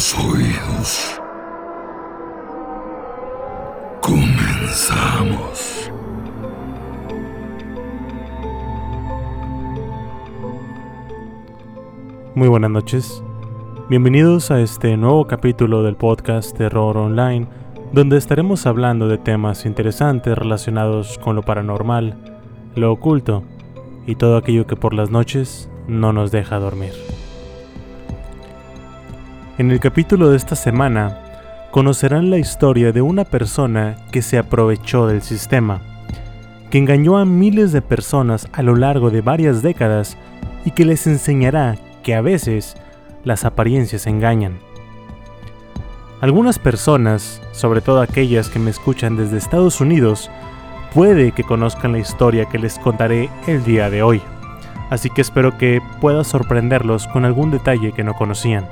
oídos. Comenzamos. Muy buenas noches. Bienvenidos a este nuevo capítulo del podcast Terror Online, donde estaremos hablando de temas interesantes relacionados con lo paranormal, lo oculto y todo aquello que por las noches no nos deja dormir. En el capítulo de esta semana conocerán la historia de una persona que se aprovechó del sistema, que engañó a miles de personas a lo largo de varias décadas y que les enseñará que a veces las apariencias engañan. Algunas personas, sobre todo aquellas que me escuchan desde Estados Unidos, puede que conozcan la historia que les contaré el día de hoy, así que espero que pueda sorprenderlos con algún detalle que no conocían.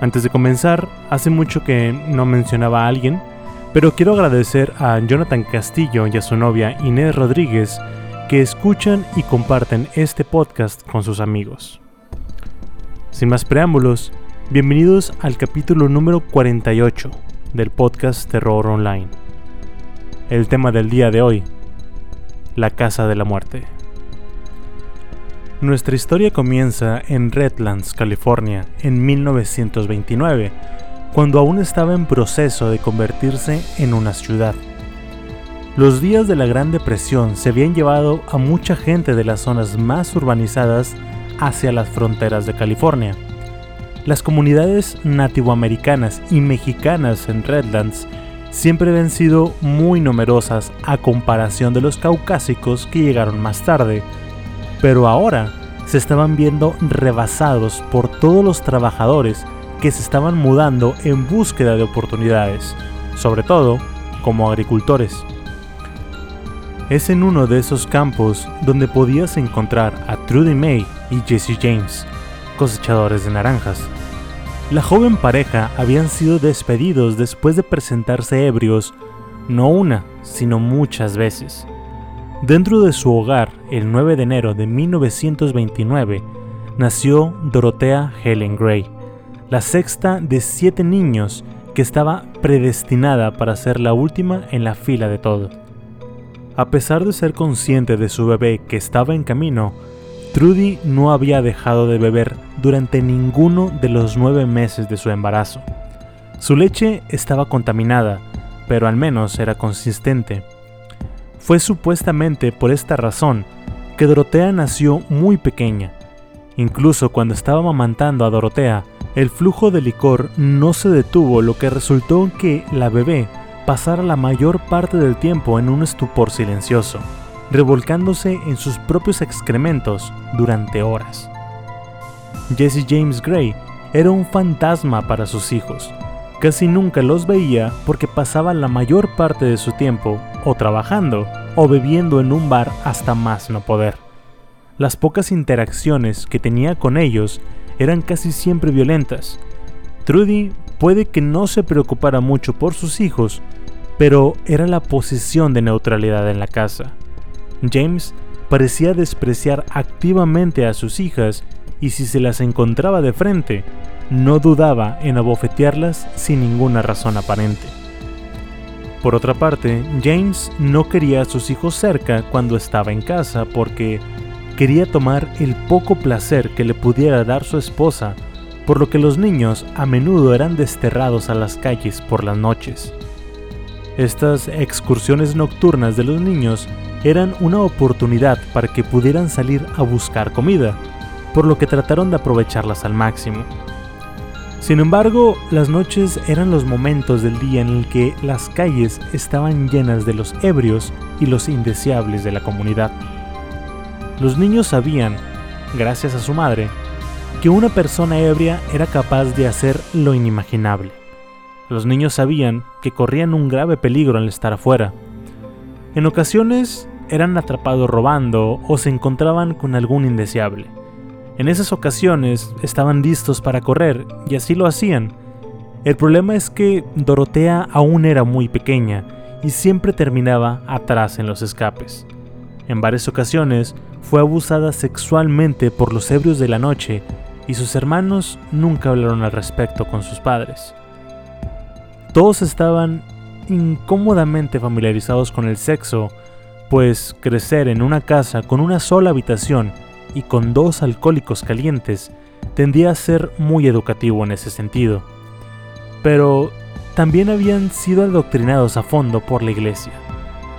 Antes de comenzar, hace mucho que no mencionaba a alguien, pero quiero agradecer a Jonathan Castillo y a su novia Inés Rodríguez que escuchan y comparten este podcast con sus amigos. Sin más preámbulos, bienvenidos al capítulo número 48 del podcast Terror Online. El tema del día de hoy, la Casa de la Muerte. Nuestra historia comienza en Redlands, California, en 1929, cuando aún estaba en proceso de convertirse en una ciudad. Los días de la Gran Depresión se habían llevado a mucha gente de las zonas más urbanizadas hacia las fronteras de California. Las comunidades nativoamericanas y mexicanas en Redlands siempre habían sido muy numerosas a comparación de los caucásicos que llegaron más tarde, pero ahora se estaban viendo rebasados por todos los trabajadores que se estaban mudando en búsqueda de oportunidades, sobre todo como agricultores. Es en uno de esos campos donde podías encontrar a Trudy May y Jesse James, cosechadores de naranjas. La joven pareja habían sido despedidos después de presentarse ebrios no una, sino muchas veces. Dentro de su hogar, el 9 de enero de 1929, nació Dorothea Helen Gray, la sexta de siete niños que estaba predestinada para ser la última en la fila de todo. A pesar de ser consciente de su bebé que estaba en camino, Trudy no había dejado de beber durante ninguno de los nueve meses de su embarazo. Su leche estaba contaminada, pero al menos era consistente. Fue supuestamente por esta razón que Dorotea nació muy pequeña. Incluso cuando estaba amamantando a Dorotea, el flujo de licor no se detuvo, lo que resultó que la bebé pasara la mayor parte del tiempo en un estupor silencioso, revolcándose en sus propios excrementos durante horas. Jesse James Gray era un fantasma para sus hijos. Casi nunca los veía porque pasaba la mayor parte de su tiempo o trabajando o bebiendo en un bar hasta más no poder. Las pocas interacciones que tenía con ellos eran casi siempre violentas. Trudy puede que no se preocupara mucho por sus hijos, pero era la posición de neutralidad en la casa. James parecía despreciar activamente a sus hijas y si se las encontraba de frente, no dudaba en abofetearlas sin ninguna razón aparente. Por otra parte, James no quería a sus hijos cerca cuando estaba en casa porque quería tomar el poco placer que le pudiera dar su esposa, por lo que los niños a menudo eran desterrados a las calles por las noches. Estas excursiones nocturnas de los niños eran una oportunidad para que pudieran salir a buscar comida, por lo que trataron de aprovecharlas al máximo. Sin embargo, las noches eran los momentos del día en el que las calles estaban llenas de los ebrios y los indeseables de la comunidad. Los niños sabían, gracias a su madre, que una persona ebria era capaz de hacer lo inimaginable. Los niños sabían que corrían un grave peligro al estar afuera. En ocasiones eran atrapados robando o se encontraban con algún indeseable. En esas ocasiones estaban listos para correr y así lo hacían. El problema es que Dorotea aún era muy pequeña y siempre terminaba atrás en los escapes. En varias ocasiones fue abusada sexualmente por los ebrios de la noche y sus hermanos nunca hablaron al respecto con sus padres. Todos estaban incómodamente familiarizados con el sexo, pues crecer en una casa con una sola habitación y con dos alcohólicos calientes tendía a ser muy educativo en ese sentido. Pero también habían sido adoctrinados a fondo por la iglesia.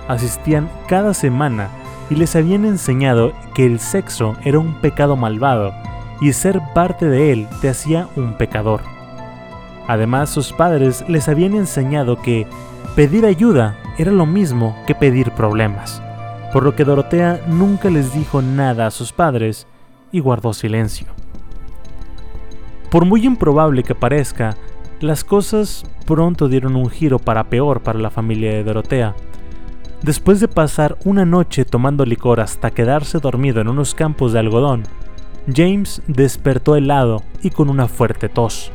Asistían cada semana y les habían enseñado que el sexo era un pecado malvado y ser parte de él te hacía un pecador. Además, sus padres les habían enseñado que pedir ayuda era lo mismo que pedir problemas, por lo que Dorotea nunca les dijo nada a sus padres y guardó silencio. Por muy improbable que parezca, las cosas pronto dieron un giro para peor para la familia de Dorotea. Después de pasar una noche tomando licor hasta quedarse dormido en unos campos de algodón, James despertó helado y con una fuerte tos.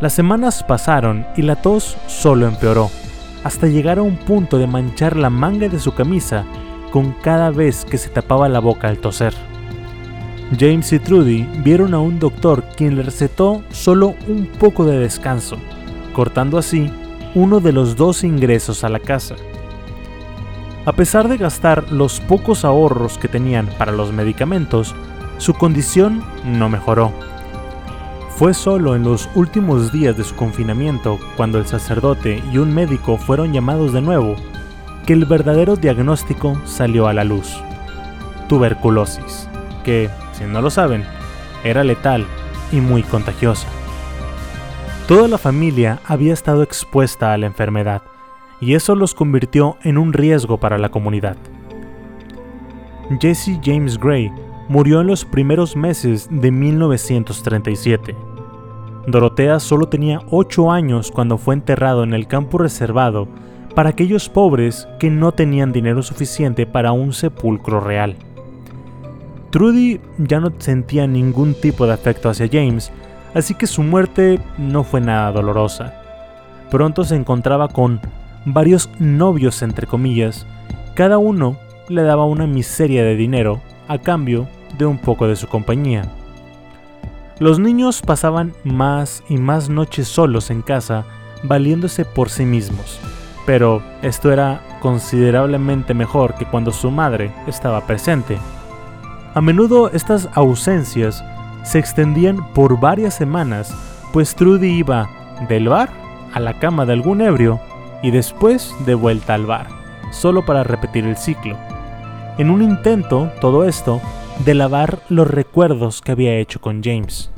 Las semanas pasaron y la tos solo empeoró, hasta llegar a un punto de manchar la manga de su camisa con cada vez que se tapaba la boca al toser. James y Trudy vieron a un doctor quien le recetó solo un poco de descanso, cortando así uno de los dos ingresos a la casa. A pesar de gastar los pocos ahorros que tenían para los medicamentos, su condición no mejoró. Fue solo en los últimos días de su confinamiento, cuando el sacerdote y un médico fueron llamados de nuevo, que el verdadero diagnóstico salió a la luz. Tuberculosis, que, si no lo saben, era letal y muy contagiosa. Toda la familia había estado expuesta a la enfermedad, y eso los convirtió en un riesgo para la comunidad. Jesse James Gray murió en los primeros meses de 1937. Dorotea solo tenía 8 años cuando fue enterrado en el campo reservado para aquellos pobres que no tenían dinero suficiente para un sepulcro real. Trudy ya no sentía ningún tipo de afecto hacia James, así que su muerte no fue nada dolorosa. Pronto se encontraba con varios novios entre comillas, cada uno le daba una miseria de dinero a cambio de un poco de su compañía. Los niños pasaban más y más noches solos en casa, valiéndose por sí mismos, pero esto era considerablemente mejor que cuando su madre estaba presente. A menudo estas ausencias se extendían por varias semanas, pues Trudy iba del bar a la cama de algún ebrio y después de vuelta al bar, solo para repetir el ciclo. En un intento, todo esto, de lavar los recuerdos que había hecho con James.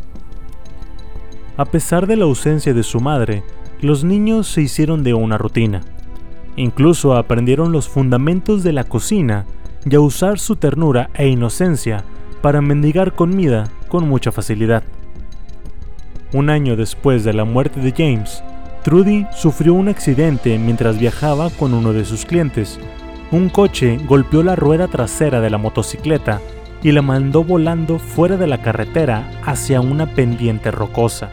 A pesar de la ausencia de su madre, los niños se hicieron de una rutina. Incluso aprendieron los fundamentos de la cocina y a usar su ternura e inocencia para mendigar comida con mucha facilidad. Un año después de la muerte de James, Trudy sufrió un accidente mientras viajaba con uno de sus clientes. Un coche golpeó la rueda trasera de la motocicleta y la mandó volando fuera de la carretera hacia una pendiente rocosa.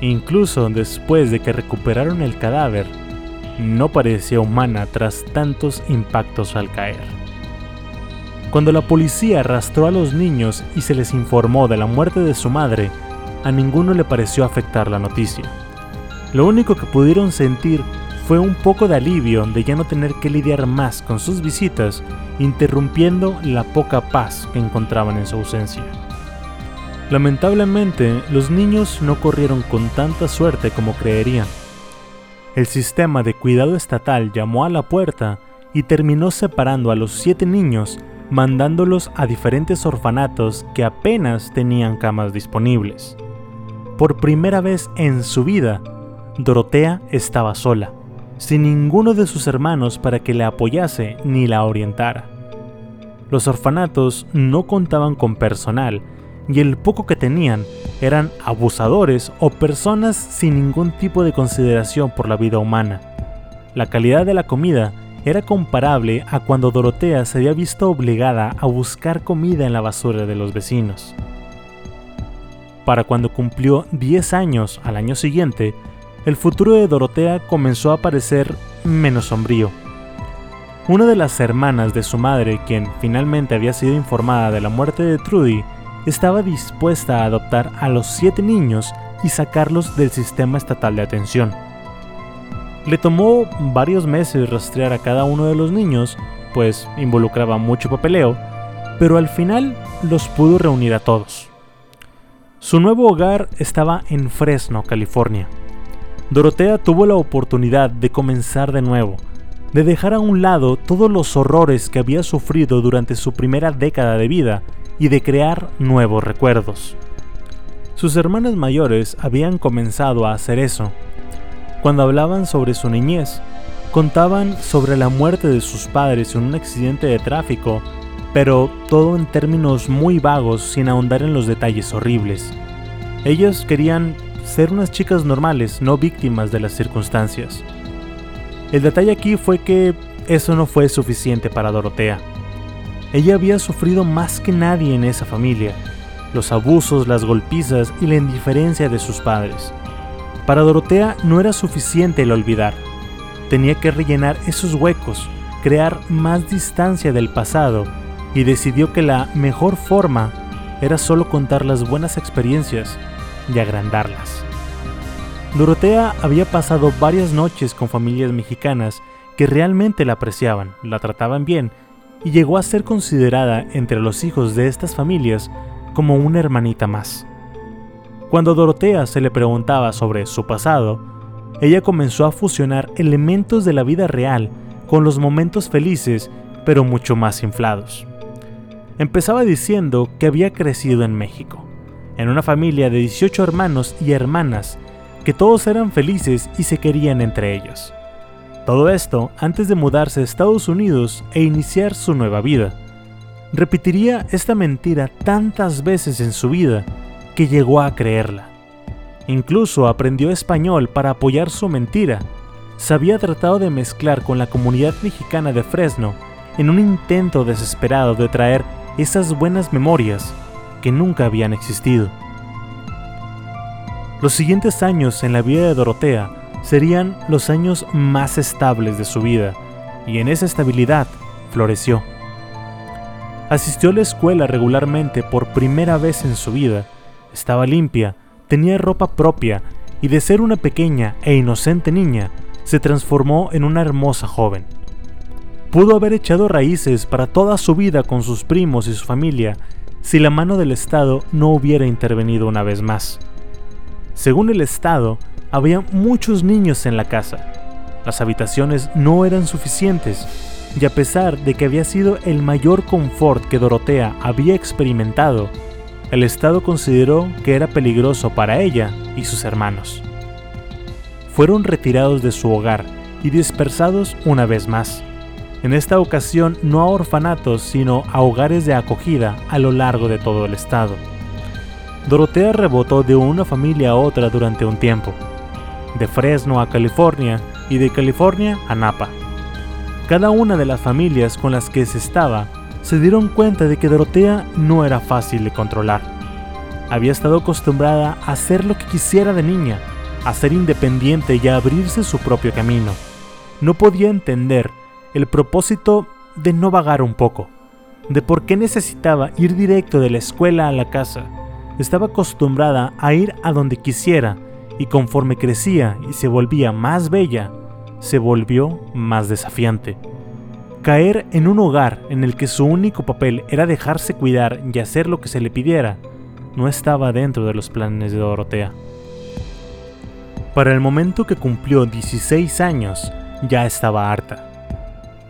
Incluso después de que recuperaron el cadáver, no parecía humana tras tantos impactos al caer. Cuando la policía arrastró a los niños y se les informó de la muerte de su madre, a ninguno le pareció afectar la noticia. Lo único que pudieron sentir fue un poco de alivio de ya no tener que lidiar más con sus visitas, interrumpiendo la poca paz que encontraban en su ausencia. Lamentablemente, los niños no corrieron con tanta suerte como creerían. El sistema de cuidado estatal llamó a la puerta y terminó separando a los siete niños mandándolos a diferentes orfanatos que apenas tenían camas disponibles. Por primera vez en su vida, Dorotea estaba sola, sin ninguno de sus hermanos para que le apoyase ni la orientara. Los orfanatos no contaban con personal y el poco que tenían eran abusadores o personas sin ningún tipo de consideración por la vida humana. La calidad de la comida era comparable a cuando Dorotea se había visto obligada a buscar comida en la basura de los vecinos. Para cuando cumplió 10 años al año siguiente, el futuro de Dorotea comenzó a parecer menos sombrío. Una de las hermanas de su madre, quien finalmente había sido informada de la muerte de Trudy, estaba dispuesta a adoptar a los siete niños y sacarlos del sistema estatal de atención. Le tomó varios meses rastrear a cada uno de los niños, pues involucraba mucho papeleo, pero al final los pudo reunir a todos. Su nuevo hogar estaba en Fresno, California. Dorotea tuvo la oportunidad de comenzar de nuevo, de dejar a un lado todos los horrores que había sufrido durante su primera década de vida y de crear nuevos recuerdos. Sus hermanas mayores habían comenzado a hacer eso. Cuando hablaban sobre su niñez, contaban sobre la muerte de sus padres en un accidente de tráfico, pero todo en términos muy vagos sin ahondar en los detalles horribles. Ellos querían ser unas chicas normales, no víctimas de las circunstancias. El detalle aquí fue que eso no fue suficiente para Dorotea. Ella había sufrido más que nadie en esa familia, los abusos, las golpizas y la indiferencia de sus padres. Para Dorotea no era suficiente el olvidar, tenía que rellenar esos huecos, crear más distancia del pasado y decidió que la mejor forma era solo contar las buenas experiencias y agrandarlas. Dorotea había pasado varias noches con familias mexicanas que realmente la apreciaban, la trataban bien y llegó a ser considerada entre los hijos de estas familias como una hermanita más. Cuando Dorotea se le preguntaba sobre su pasado, ella comenzó a fusionar elementos de la vida real con los momentos felices, pero mucho más inflados. Empezaba diciendo que había crecido en México, en una familia de 18 hermanos y hermanas, que todos eran felices y se querían entre ellos. Todo esto antes de mudarse a Estados Unidos e iniciar su nueva vida. Repetiría esta mentira tantas veces en su vida que llegó a creerla. Incluso aprendió español para apoyar su mentira. Se había tratado de mezclar con la comunidad mexicana de Fresno en un intento desesperado de traer esas buenas memorias que nunca habían existido. Los siguientes años en la vida de Dorotea serían los años más estables de su vida, y en esa estabilidad floreció. Asistió a la escuela regularmente por primera vez en su vida, estaba limpia, tenía ropa propia y de ser una pequeña e inocente niña, se transformó en una hermosa joven. Pudo haber echado raíces para toda su vida con sus primos y su familia si la mano del Estado no hubiera intervenido una vez más. Según el Estado, había muchos niños en la casa. Las habitaciones no eran suficientes y a pesar de que había sido el mayor confort que Dorotea había experimentado, el Estado consideró que era peligroso para ella y sus hermanos. Fueron retirados de su hogar y dispersados una vez más. En esta ocasión no a orfanatos, sino a hogares de acogida a lo largo de todo el estado. Dorotea rebotó de una familia a otra durante un tiempo, de Fresno a California y de California a Napa. Cada una de las familias con las que se estaba se dieron cuenta de que Dorotea no era fácil de controlar. Había estado acostumbrada a hacer lo que quisiera de niña, a ser independiente y a abrirse su propio camino. No podía entender el propósito de no vagar un poco, de por qué necesitaba ir directo de la escuela a la casa. Estaba acostumbrada a ir a donde quisiera y conforme crecía y se volvía más bella, se volvió más desafiante. Caer en un hogar en el que su único papel era dejarse cuidar y hacer lo que se le pidiera, no estaba dentro de los planes de Dorotea. Para el momento que cumplió 16 años, ya estaba harta.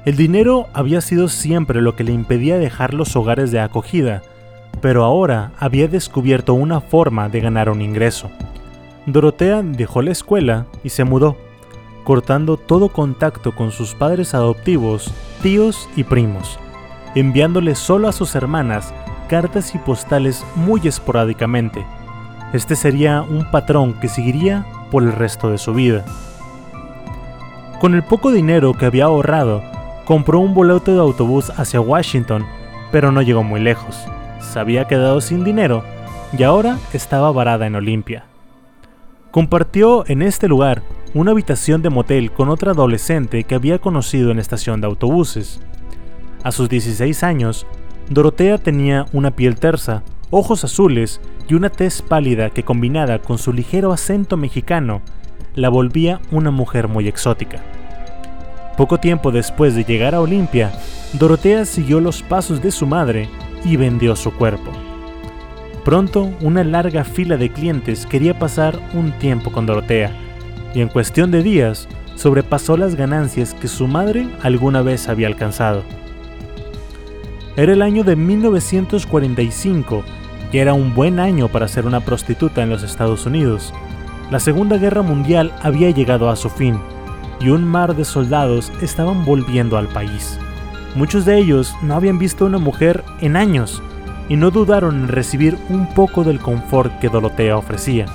El dinero había sido siempre lo que le impedía dejar los hogares de acogida, pero ahora había descubierto una forma de ganar un ingreso. Dorotea dejó la escuela y se mudó, cortando todo contacto con sus padres adoptivos, tíos y primos, enviándole solo a sus hermanas cartas y postales muy esporádicamente. Este sería un patrón que seguiría por el resto de su vida. Con el poco dinero que había ahorrado, compró un boleto de autobús hacia Washington, pero no llegó muy lejos. Se había quedado sin dinero y ahora estaba varada en Olimpia. Compartió en este lugar una habitación de motel con otra adolescente que había conocido en estación de autobuses. A sus 16 años, Dorotea tenía una piel tersa, ojos azules y una tez pálida que combinada con su ligero acento mexicano la volvía una mujer muy exótica. Poco tiempo después de llegar a Olimpia, Dorotea siguió los pasos de su madre y vendió su cuerpo. Pronto, una larga fila de clientes quería pasar un tiempo con Dorotea, y en cuestión de días sobrepasó las ganancias que su madre alguna vez había alcanzado. Era el año de 1945 y era un buen año para ser una prostituta en los Estados Unidos. La Segunda Guerra Mundial había llegado a su fin y un mar de soldados estaban volviendo al país. Muchos de ellos no habían visto una mujer en años y no dudaron en recibir un poco del confort que Dorotea ofrecía.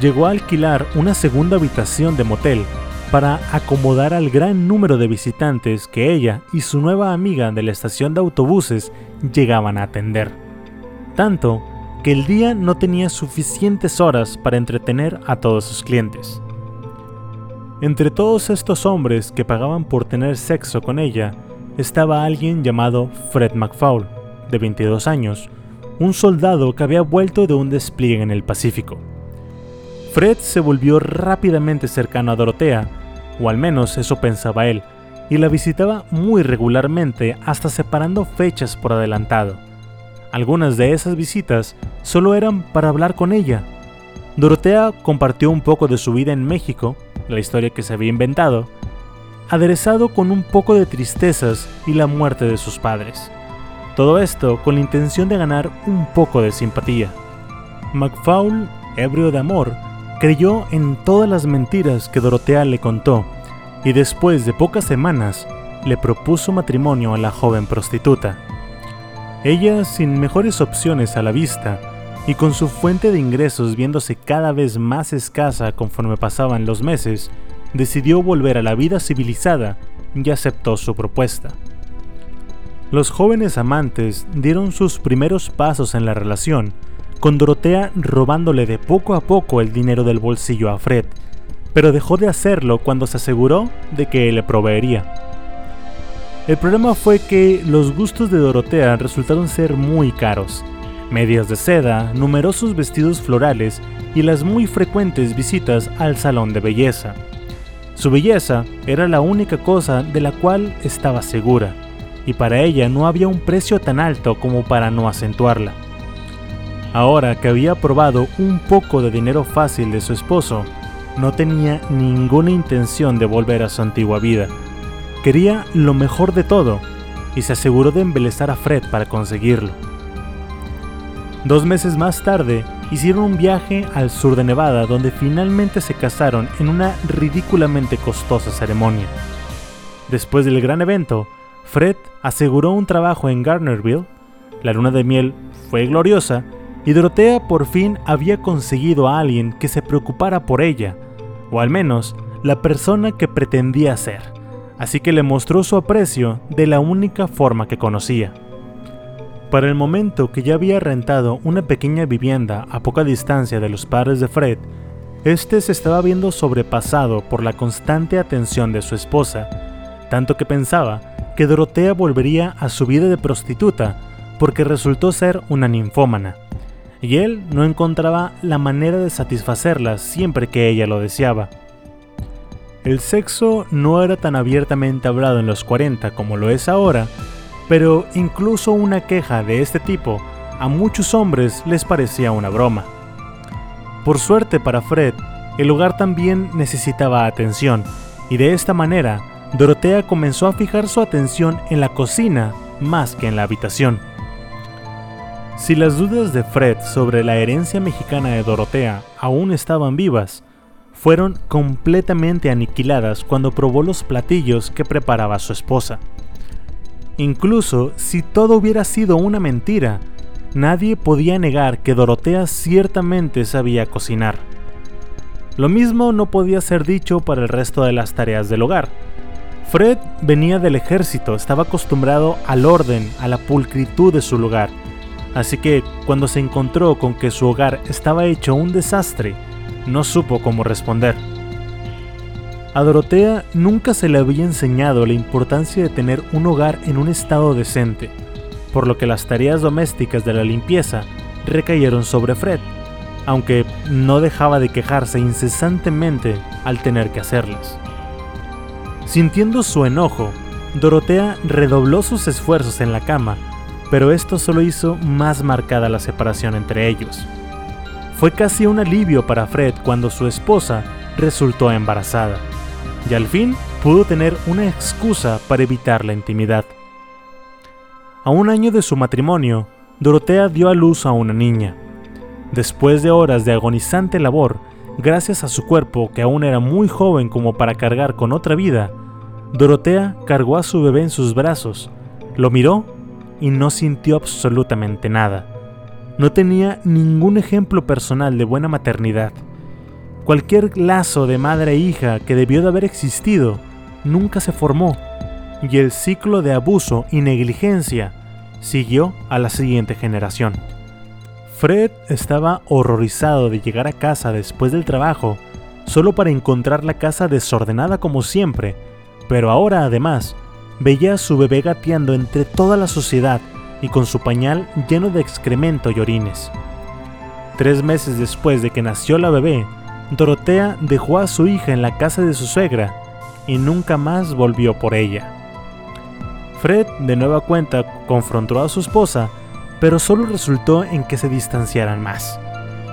Llegó a alquilar una segunda habitación de motel para acomodar al gran número de visitantes que ella y su nueva amiga de la estación de autobuses llegaban a atender. Tanto que el día no tenía suficientes horas para entretener a todos sus clientes. Entre todos estos hombres que pagaban por tener sexo con ella, estaba alguien llamado Fred McFaul, de 22 años, un soldado que había vuelto de un despliegue en el Pacífico. Fred se volvió rápidamente cercano a Dorotea, o al menos eso pensaba él, y la visitaba muy regularmente hasta separando fechas por adelantado. Algunas de esas visitas solo eran para hablar con ella. Dorotea compartió un poco de su vida en México, la historia que se había inventado, aderezado con un poco de tristezas y la muerte de sus padres. Todo esto con la intención de ganar un poco de simpatía. McFaul, ebrio de amor, creyó en todas las mentiras que Dorotea le contó y después de pocas semanas le propuso matrimonio a la joven prostituta. Ella, sin mejores opciones a la vista y con su fuente de ingresos viéndose cada vez más escasa conforme pasaban los meses, decidió volver a la vida civilizada y aceptó su propuesta. Los jóvenes amantes dieron sus primeros pasos en la relación, con Dorotea robándole de poco a poco el dinero del bolsillo a Fred, pero dejó de hacerlo cuando se aseguró de que le proveería. El problema fue que los gustos de Dorotea resultaron ser muy caros. Medias de seda, numerosos vestidos florales y las muy frecuentes visitas al salón de belleza. Su belleza era la única cosa de la cual estaba segura y para ella no había un precio tan alto como para no acentuarla. Ahora que había probado un poco de dinero fácil de su esposo, no tenía ninguna intención de volver a su antigua vida. Quería lo mejor de todo y se aseguró de embelezar a Fred para conseguirlo. Dos meses más tarde, hicieron un viaje al sur de Nevada donde finalmente se casaron en una ridículamente costosa ceremonia. Después del gran evento, Fred aseguró un trabajo en Gardnerville, la luna de miel fue gloriosa y Dorotea por fin había conseguido a alguien que se preocupara por ella, o al menos la persona que pretendía ser, así que le mostró su aprecio de la única forma que conocía. Para el momento que ya había rentado una pequeña vivienda a poca distancia de los padres de Fred, este se estaba viendo sobrepasado por la constante atención de su esposa, tanto que pensaba que Dorotea volvería a su vida de prostituta porque resultó ser una ninfómana, y él no encontraba la manera de satisfacerla siempre que ella lo deseaba. El sexo no era tan abiertamente hablado en los 40 como lo es ahora, pero incluso una queja de este tipo a muchos hombres les parecía una broma. Por suerte para Fred, el hogar también necesitaba atención, y de esta manera Dorotea comenzó a fijar su atención en la cocina más que en la habitación. Si las dudas de Fred sobre la herencia mexicana de Dorotea aún estaban vivas, fueron completamente aniquiladas cuando probó los platillos que preparaba su esposa. Incluso si todo hubiera sido una mentira, nadie podía negar que Dorotea ciertamente sabía cocinar. Lo mismo no podía ser dicho para el resto de las tareas del hogar, Fred venía del ejército, estaba acostumbrado al orden, a la pulcritud de su lugar. Así que cuando se encontró con que su hogar estaba hecho un desastre, no supo cómo responder. A Dorotea nunca se le había enseñado la importancia de tener un hogar en un estado decente, por lo que las tareas domésticas de la limpieza recayeron sobre Fred, aunque no dejaba de quejarse incesantemente al tener que hacerlas. Sintiendo su enojo, Dorotea redobló sus esfuerzos en la cama, pero esto solo hizo más marcada la separación entre ellos. Fue casi un alivio para Fred cuando su esposa resultó embarazada, y al fin pudo tener una excusa para evitar la intimidad. A un año de su matrimonio, Dorotea dio a luz a una niña. Después de horas de agonizante labor, gracias a su cuerpo que aún era muy joven como para cargar con otra vida, Dorotea cargó a su bebé en sus brazos, lo miró y no sintió absolutamente nada. No tenía ningún ejemplo personal de buena maternidad. Cualquier lazo de madre e hija que debió de haber existido nunca se formó y el ciclo de abuso y negligencia siguió a la siguiente generación. Fred estaba horrorizado de llegar a casa después del trabajo solo para encontrar la casa desordenada como siempre pero ahora además veía a su bebé gateando entre toda la sociedad y con su pañal lleno de excremento y orines. Tres meses después de que nació la bebé, Dorotea dejó a su hija en la casa de su suegra y nunca más volvió por ella. Fred, de nueva cuenta, confrontó a su esposa, pero solo resultó en que se distanciaran más.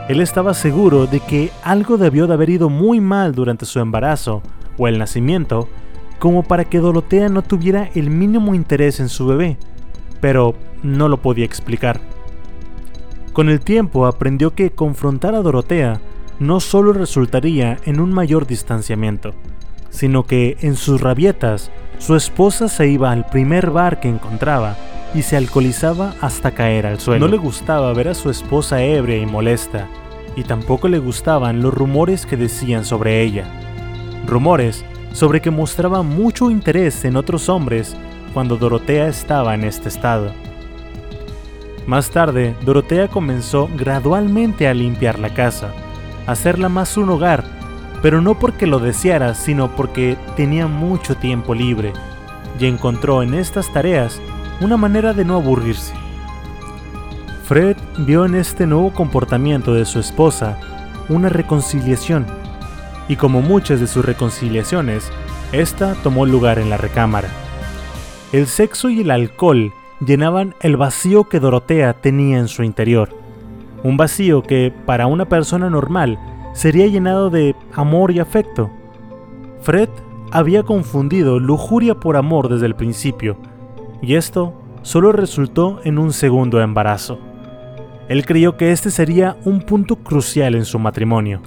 Él estaba seguro de que algo debió de haber ido muy mal durante su embarazo o el nacimiento, como para que Dorotea no tuviera el mínimo interés en su bebé, pero no lo podía explicar. Con el tiempo aprendió que confrontar a Dorotea no solo resultaría en un mayor distanciamiento, sino que en sus rabietas su esposa se iba al primer bar que encontraba y se alcoholizaba hasta caer al suelo. No le gustaba ver a su esposa ebria y molesta, y tampoco le gustaban los rumores que decían sobre ella. Rumores sobre que mostraba mucho interés en otros hombres cuando Dorotea estaba en este estado. Más tarde, Dorotea comenzó gradualmente a limpiar la casa, hacerla más un hogar, pero no porque lo deseara, sino porque tenía mucho tiempo libre, y encontró en estas tareas una manera de no aburrirse. Fred vio en este nuevo comportamiento de su esposa una reconciliación y como muchas de sus reconciliaciones, esta tomó lugar en la recámara. El sexo y el alcohol llenaban el vacío que Dorotea tenía en su interior, un vacío que para una persona normal sería llenado de amor y afecto. Fred había confundido lujuria por amor desde el principio, y esto solo resultó en un segundo embarazo. Él creyó que este sería un punto crucial en su matrimonio,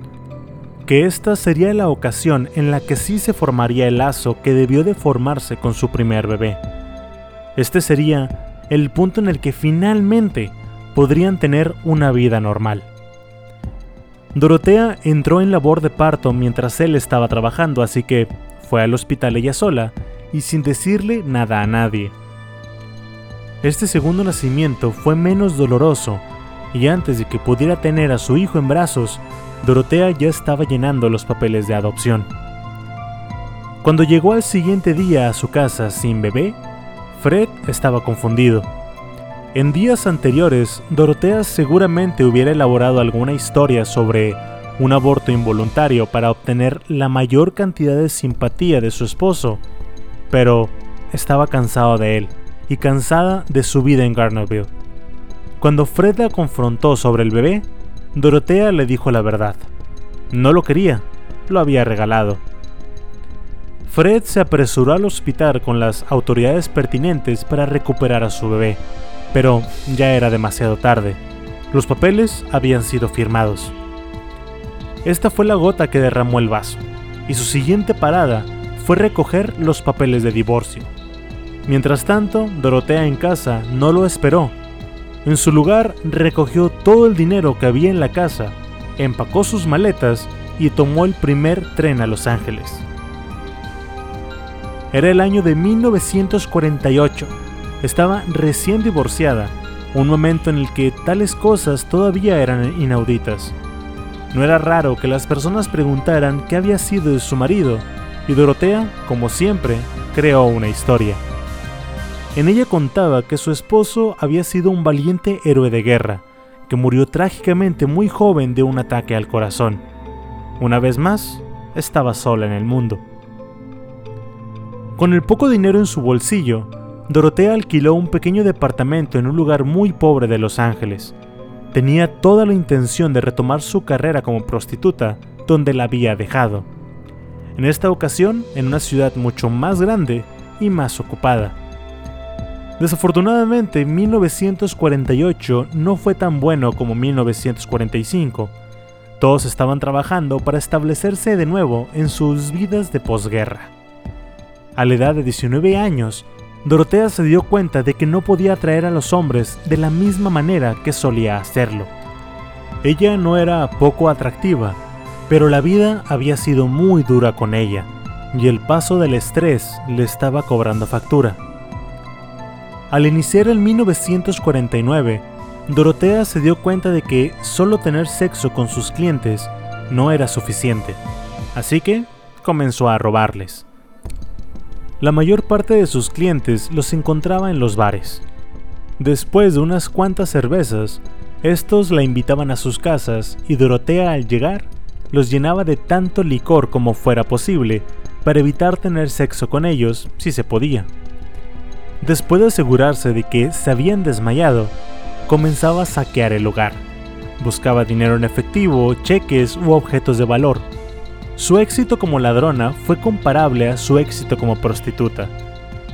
que esta sería la ocasión en la que sí se formaría el lazo que debió de formarse con su primer bebé. Este sería el punto en el que finalmente podrían tener una vida normal. Dorotea entró en labor de parto mientras él estaba trabajando, así que fue al hospital ella sola y sin decirle nada a nadie. Este segundo nacimiento fue menos doloroso y antes de que pudiera tener a su hijo en brazos, Dorotea ya estaba llenando los papeles de adopción. Cuando llegó al siguiente día a su casa sin bebé, Fred estaba confundido. En días anteriores, Dorotea seguramente hubiera elaborado alguna historia sobre un aborto involuntario para obtener la mayor cantidad de simpatía de su esposo, pero estaba cansado de él y cansada de su vida en Garnerville. Cuando Fred la confrontó sobre el bebé, Dorotea le dijo la verdad. No lo quería, lo había regalado. Fred se apresuró al hospital con las autoridades pertinentes para recuperar a su bebé, pero ya era demasiado tarde. Los papeles habían sido firmados. Esta fue la gota que derramó el vaso, y su siguiente parada fue recoger los papeles de divorcio. Mientras tanto, Dorotea en casa no lo esperó en su lugar, recogió todo el dinero que había en la casa, empacó sus maletas y tomó el primer tren a Los Ángeles. Era el año de 1948. Estaba recién divorciada, un momento en el que tales cosas todavía eran inauditas. No era raro que las personas preguntaran qué había sido de su marido, y Dorotea, como siempre, creó una historia. En ella contaba que su esposo había sido un valiente héroe de guerra, que murió trágicamente muy joven de un ataque al corazón. Una vez más, estaba sola en el mundo. Con el poco dinero en su bolsillo, Dorotea alquiló un pequeño departamento en un lugar muy pobre de Los Ángeles. Tenía toda la intención de retomar su carrera como prostituta donde la había dejado. En esta ocasión, en una ciudad mucho más grande y más ocupada. Desafortunadamente, 1948 no fue tan bueno como 1945. Todos estaban trabajando para establecerse de nuevo en sus vidas de posguerra. A la edad de 19 años, Dorotea se dio cuenta de que no podía atraer a los hombres de la misma manera que solía hacerlo. Ella no era poco atractiva, pero la vida había sido muy dura con ella, y el paso del estrés le estaba cobrando factura. Al iniciar el 1949, Dorotea se dio cuenta de que solo tener sexo con sus clientes no era suficiente, así que comenzó a robarles. La mayor parte de sus clientes los encontraba en los bares. Después de unas cuantas cervezas, estos la invitaban a sus casas y Dorotea al llegar los llenaba de tanto licor como fuera posible para evitar tener sexo con ellos si se podía. Después de asegurarse de que se habían desmayado, comenzaba a saquear el lugar. Buscaba dinero en efectivo, cheques u objetos de valor. Su éxito como ladrona fue comparable a su éxito como prostituta.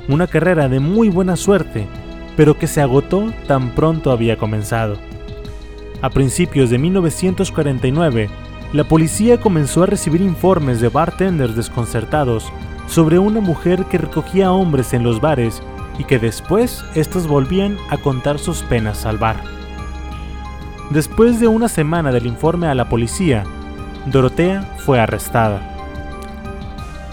Una carrera de muy buena suerte, pero que se agotó tan pronto había comenzado. A principios de 1949, la policía comenzó a recibir informes de bartenders desconcertados sobre una mujer que recogía hombres en los bares y que después estos volvían a contar sus penas al bar. Después de una semana del informe a la policía, Dorotea fue arrestada.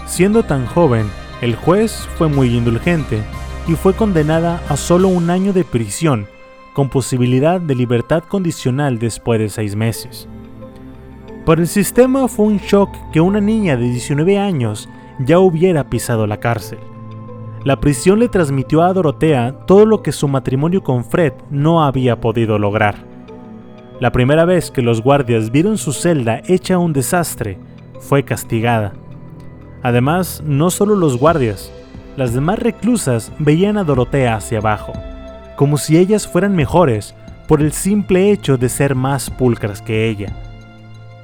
Siendo tan joven, el juez fue muy indulgente y fue condenada a solo un año de prisión, con posibilidad de libertad condicional después de seis meses. Para el sistema fue un shock que una niña de 19 años ya hubiera pisado la cárcel. La prisión le transmitió a Dorotea todo lo que su matrimonio con Fred no había podido lograr. La primera vez que los guardias vieron su celda hecha un desastre, fue castigada. Además, no solo los guardias, las demás reclusas veían a Dorotea hacia abajo, como si ellas fueran mejores por el simple hecho de ser más pulcras que ella.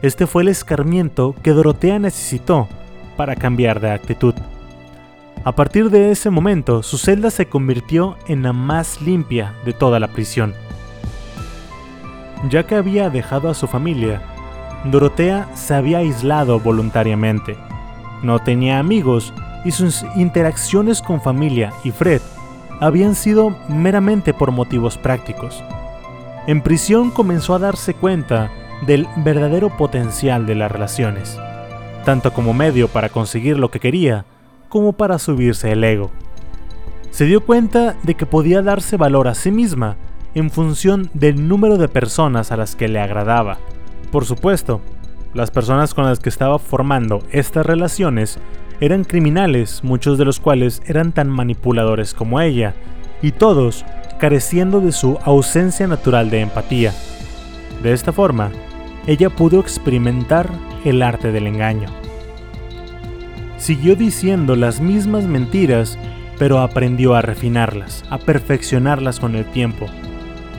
Este fue el escarmiento que Dorotea necesitó para cambiar de actitud. A partir de ese momento, su celda se convirtió en la más limpia de toda la prisión. Ya que había dejado a su familia, Dorotea se había aislado voluntariamente. No tenía amigos y sus interacciones con familia y Fred habían sido meramente por motivos prácticos. En prisión comenzó a darse cuenta del verdadero potencial de las relaciones, tanto como medio para conseguir lo que quería, como para subirse el ego. Se dio cuenta de que podía darse valor a sí misma en función del número de personas a las que le agradaba. Por supuesto, las personas con las que estaba formando estas relaciones eran criminales, muchos de los cuales eran tan manipuladores como ella, y todos careciendo de su ausencia natural de empatía. De esta forma, ella pudo experimentar el arte del engaño. Siguió diciendo las mismas mentiras, pero aprendió a refinarlas, a perfeccionarlas con el tiempo.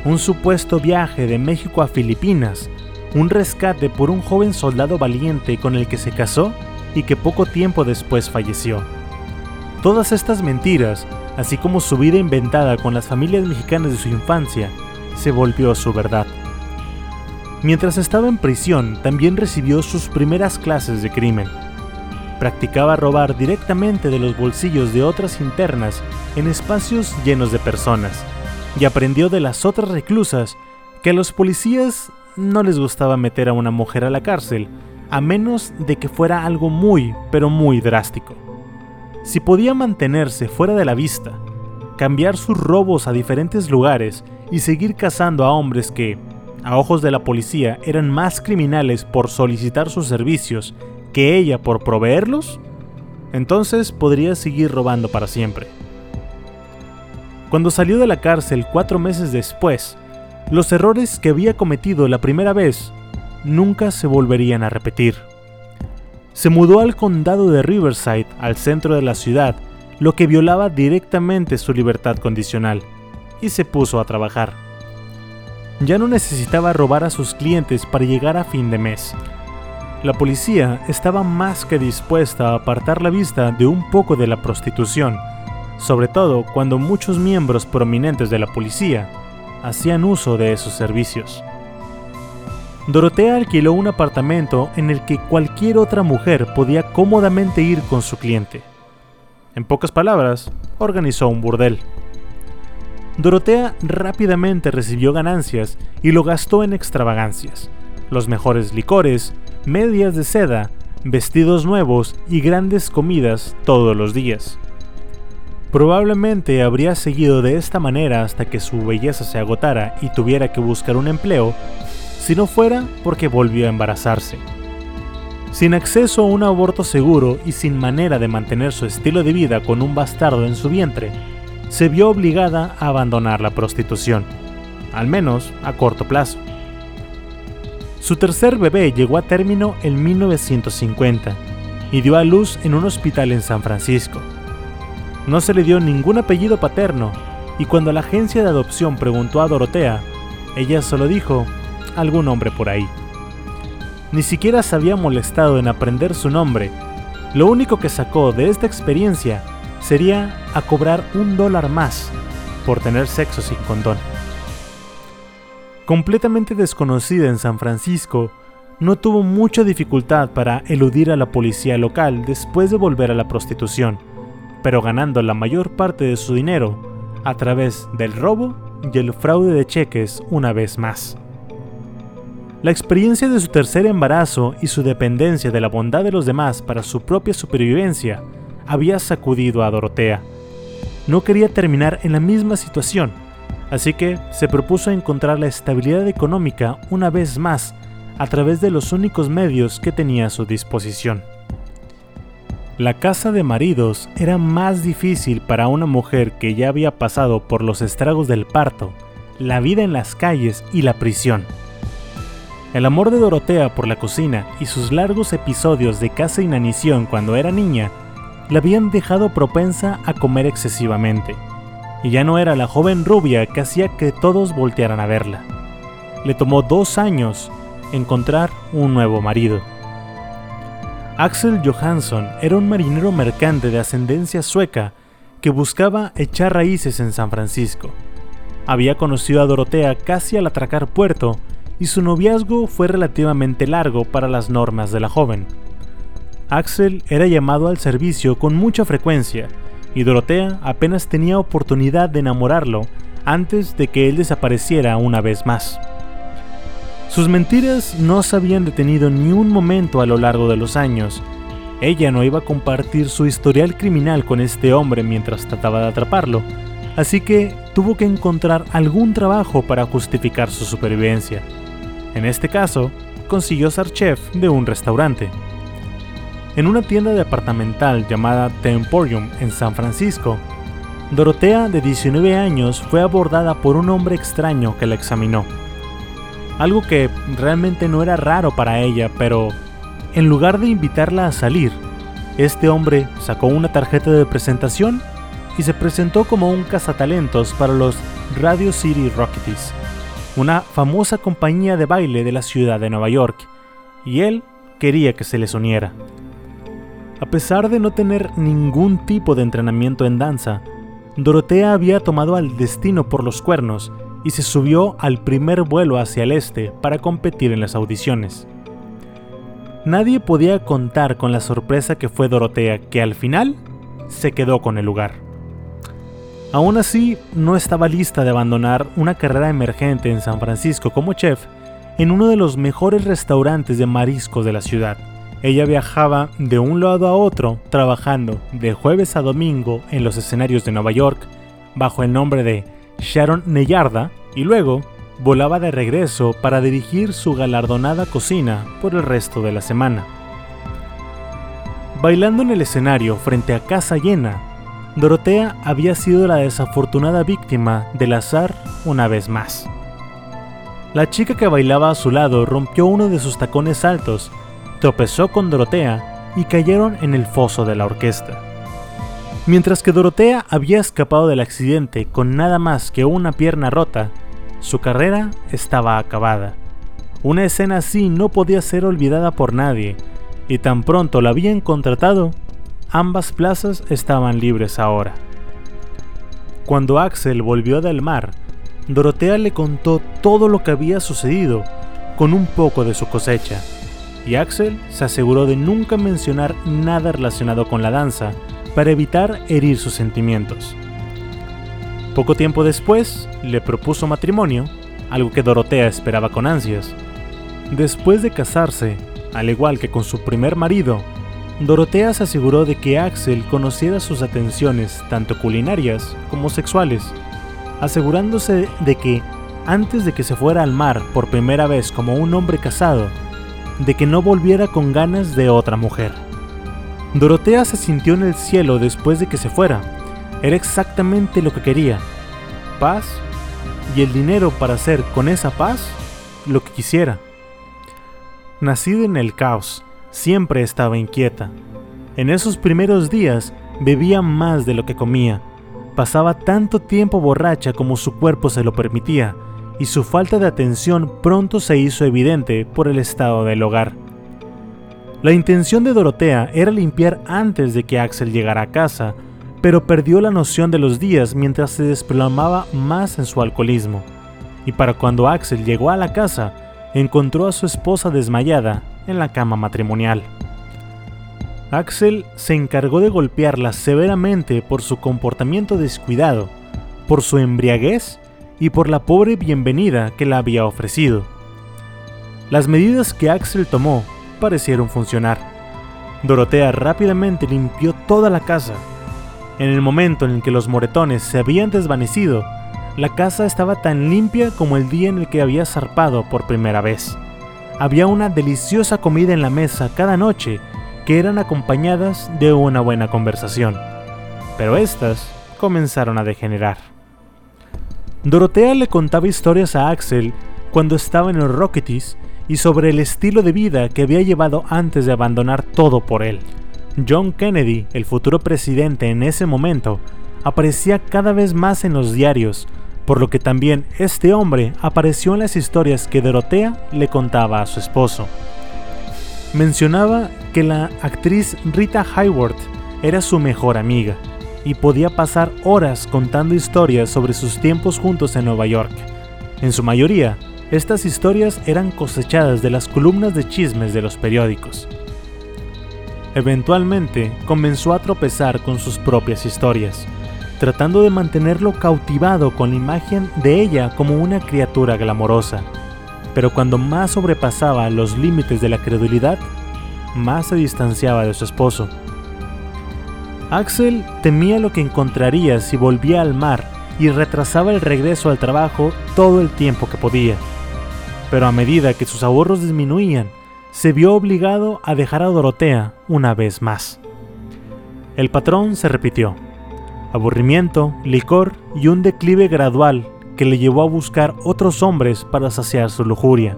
Un supuesto viaje de México a Filipinas, un rescate por un joven soldado valiente con el que se casó y que poco tiempo después falleció. Todas estas mentiras, así como su vida inventada con las familias mexicanas de su infancia, se volvió su verdad. Mientras estaba en prisión, también recibió sus primeras clases de crimen practicaba robar directamente de los bolsillos de otras internas en espacios llenos de personas, y aprendió de las otras reclusas que a los policías no les gustaba meter a una mujer a la cárcel, a menos de que fuera algo muy, pero muy drástico. Si podía mantenerse fuera de la vista, cambiar sus robos a diferentes lugares y seguir cazando a hombres que, a ojos de la policía, eran más criminales por solicitar sus servicios que ella por proveerlos, entonces podría seguir robando para siempre. Cuando salió de la cárcel cuatro meses después, los errores que había cometido la primera vez nunca se volverían a repetir. Se mudó al condado de Riverside, al centro de la ciudad, lo que violaba directamente su libertad condicional, y se puso a trabajar. Ya no necesitaba robar a sus clientes para llegar a fin de mes. La policía estaba más que dispuesta a apartar la vista de un poco de la prostitución, sobre todo cuando muchos miembros prominentes de la policía hacían uso de esos servicios. Dorotea alquiló un apartamento en el que cualquier otra mujer podía cómodamente ir con su cliente. En pocas palabras, organizó un burdel. Dorotea rápidamente recibió ganancias y lo gastó en extravagancias, los mejores licores, medias de seda, vestidos nuevos y grandes comidas todos los días. Probablemente habría seguido de esta manera hasta que su belleza se agotara y tuviera que buscar un empleo si no fuera porque volvió a embarazarse. Sin acceso a un aborto seguro y sin manera de mantener su estilo de vida con un bastardo en su vientre, se vio obligada a abandonar la prostitución, al menos a corto plazo. Su tercer bebé llegó a término en 1950 y dio a luz en un hospital en San Francisco. No se le dio ningún apellido paterno y cuando la agencia de adopción preguntó a Dorotea, ella solo dijo algún hombre por ahí. Ni siquiera se había molestado en aprender su nombre. Lo único que sacó de esta experiencia sería a cobrar un dólar más por tener sexo sin condón. Completamente desconocida en San Francisco, no tuvo mucha dificultad para eludir a la policía local después de volver a la prostitución, pero ganando la mayor parte de su dinero a través del robo y el fraude de cheques una vez más. La experiencia de su tercer embarazo y su dependencia de la bondad de los demás para su propia supervivencia había sacudido a Dorotea. No quería terminar en la misma situación, así que se propuso encontrar la estabilidad económica una vez más a través de los únicos medios que tenía a su disposición. La casa de maridos era más difícil para una mujer que ya había pasado por los estragos del parto, la vida en las calles y la prisión. El amor de Dorotea por la cocina y sus largos episodios de casa inanición cuando era niña la habían dejado propensa a comer excesivamente, y ya no era la joven rubia que hacía que todos voltearan a verla. Le tomó dos años encontrar un nuevo marido. Axel Johansson era un marinero mercante de ascendencia sueca que buscaba echar raíces en San Francisco. Había conocido a Dorotea casi al atracar puerto y su noviazgo fue relativamente largo para las normas de la joven. Axel era llamado al servicio con mucha frecuencia y Dorotea apenas tenía oportunidad de enamorarlo antes de que él desapareciera una vez más. Sus mentiras no se habían detenido ni un momento a lo largo de los años. Ella no iba a compartir su historial criminal con este hombre mientras trataba de atraparlo, así que tuvo que encontrar algún trabajo para justificar su supervivencia. En este caso, consiguió ser chef de un restaurante. En una tienda departamental llamada The Emporium en San Francisco, Dorotea, de 19 años, fue abordada por un hombre extraño que la examinó. Algo que realmente no era raro para ella, pero en lugar de invitarla a salir, este hombre sacó una tarjeta de presentación y se presentó como un cazatalentos para los Radio City Rocketies una famosa compañía de baile de la ciudad de Nueva York, y él quería que se les uniera. A pesar de no tener ningún tipo de entrenamiento en danza, Dorotea había tomado al destino por los cuernos y se subió al primer vuelo hacia el este para competir en las audiciones. Nadie podía contar con la sorpresa que fue Dorotea, que al final se quedó con el lugar. Aún así, no estaba lista de abandonar una carrera emergente en San Francisco como chef en uno de los mejores restaurantes de mariscos de la ciudad. Ella viajaba de un lado a otro, trabajando de jueves a domingo en los escenarios de Nueva York, bajo el nombre de Sharon Neyarda, y luego volaba de regreso para dirigir su galardonada cocina por el resto de la semana. Bailando en el escenario frente a casa llena, Dorotea había sido la desafortunada víctima del azar una vez más. La chica que bailaba a su lado rompió uno de sus tacones altos, tropezó con Dorotea y cayeron en el foso de la orquesta. Mientras que Dorotea había escapado del accidente con nada más que una pierna rota, su carrera estaba acabada. Una escena así no podía ser olvidada por nadie, y tan pronto la habían contratado, ambas plazas estaban libres ahora. Cuando Axel volvió del mar, Dorotea le contó todo lo que había sucedido con un poco de su cosecha, y Axel se aseguró de nunca mencionar nada relacionado con la danza para evitar herir sus sentimientos. Poco tiempo después, le propuso matrimonio, algo que Dorotea esperaba con ansias. Después de casarse, al igual que con su primer marido, Dorotea se aseguró de que Axel conociera sus atenciones tanto culinarias como sexuales, asegurándose de que, antes de que se fuera al mar por primera vez como un hombre casado, de que no volviera con ganas de otra mujer. Dorotea se sintió en el cielo después de que se fuera. Era exactamente lo que quería. Paz y el dinero para hacer con esa paz lo que quisiera. Nacida en el caos, siempre estaba inquieta. En esos primeros días bebía más de lo que comía. Pasaba tanto tiempo borracha como su cuerpo se lo permitía, y su falta de atención pronto se hizo evidente por el estado del hogar. La intención de Dorotea era limpiar antes de que Axel llegara a casa, pero perdió la noción de los días mientras se desplomaba más en su alcoholismo. Y para cuando Axel llegó a la casa, encontró a su esposa desmayada en la cama matrimonial. Axel se encargó de golpearla severamente por su comportamiento descuidado, por su embriaguez y por la pobre bienvenida que la había ofrecido. Las medidas que Axel tomó parecieron funcionar. Dorotea rápidamente limpió toda la casa. En el momento en el que los moretones se habían desvanecido, la casa estaba tan limpia como el día en el que había zarpado por primera vez. Había una deliciosa comida en la mesa cada noche que eran acompañadas de una buena conversación, pero estas comenzaron a degenerar. Dorotea le contaba historias a Axel cuando estaba en los Rocketies y sobre el estilo de vida que había llevado antes de abandonar todo por él. John Kennedy, el futuro presidente en ese momento, aparecía cada vez más en los diarios, por lo que también este hombre apareció en las historias que Dorotea le contaba a su esposo. Mencionaba que la actriz Rita Hayworth era su mejor amiga y podía pasar horas contando historias sobre sus tiempos juntos en Nueva York. En su mayoría, estas historias eran cosechadas de las columnas de chismes de los periódicos. Eventualmente comenzó a tropezar con sus propias historias, tratando de mantenerlo cautivado con la imagen de ella como una criatura glamorosa. Pero cuando más sobrepasaba los límites de la credulidad, más se distanciaba de su esposo. Axel temía lo que encontraría si volvía al mar y retrasaba el regreso al trabajo todo el tiempo que podía. Pero a medida que sus ahorros disminuían, se vio obligado a dejar a Dorotea una vez más. El patrón se repitió aburrimiento, licor y un declive gradual que le llevó a buscar otros hombres para saciar su lujuria.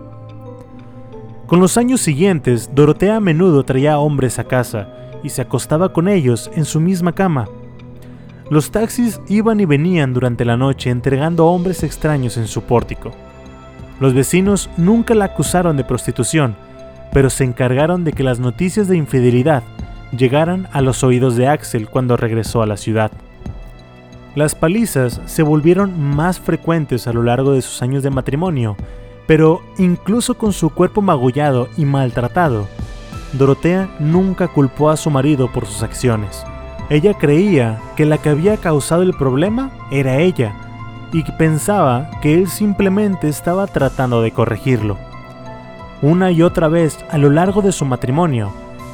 Con los años siguientes, Dorotea a menudo traía hombres a casa y se acostaba con ellos en su misma cama. Los taxis iban y venían durante la noche entregando hombres extraños en su pórtico. Los vecinos nunca la acusaron de prostitución, pero se encargaron de que las noticias de infidelidad llegaran a los oídos de Axel cuando regresó a la ciudad. Las palizas se volvieron más frecuentes a lo largo de sus años de matrimonio, pero incluso con su cuerpo magullado y maltratado, Dorotea nunca culpó a su marido por sus acciones. Ella creía que la que había causado el problema era ella, y pensaba que él simplemente estaba tratando de corregirlo. Una y otra vez a lo largo de su matrimonio,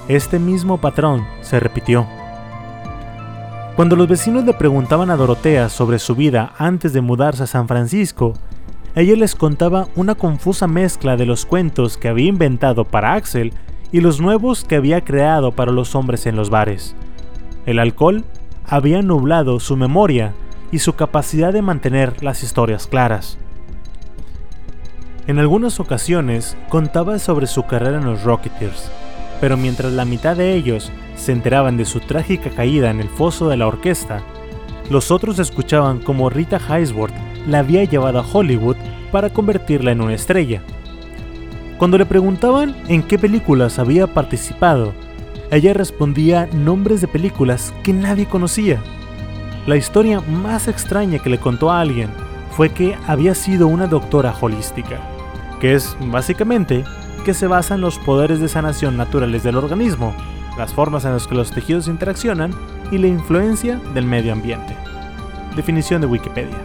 este mismo patrón se repitió. Cuando los vecinos le preguntaban a Dorotea sobre su vida antes de mudarse a San Francisco, ella les contaba una confusa mezcla de los cuentos que había inventado para Axel y los nuevos que había creado para los hombres en los bares. El alcohol había nublado su memoria y su capacidad de mantener las historias claras. En algunas ocasiones contaba sobre su carrera en los Rocketeers, pero mientras la mitad de ellos se enteraban de su trágica caída en el foso de la orquesta, los otros escuchaban cómo Rita Hayworth la había llevado a Hollywood para convertirla en una estrella. Cuando le preguntaban en qué películas había participado, ella respondía nombres de películas que nadie conocía. La historia más extraña que le contó a alguien fue que había sido una doctora holística, que es básicamente que se basa en los poderes de sanación naturales del organismo, las formas en las que los tejidos interaccionan y la influencia del medio ambiente. Definición de Wikipedia.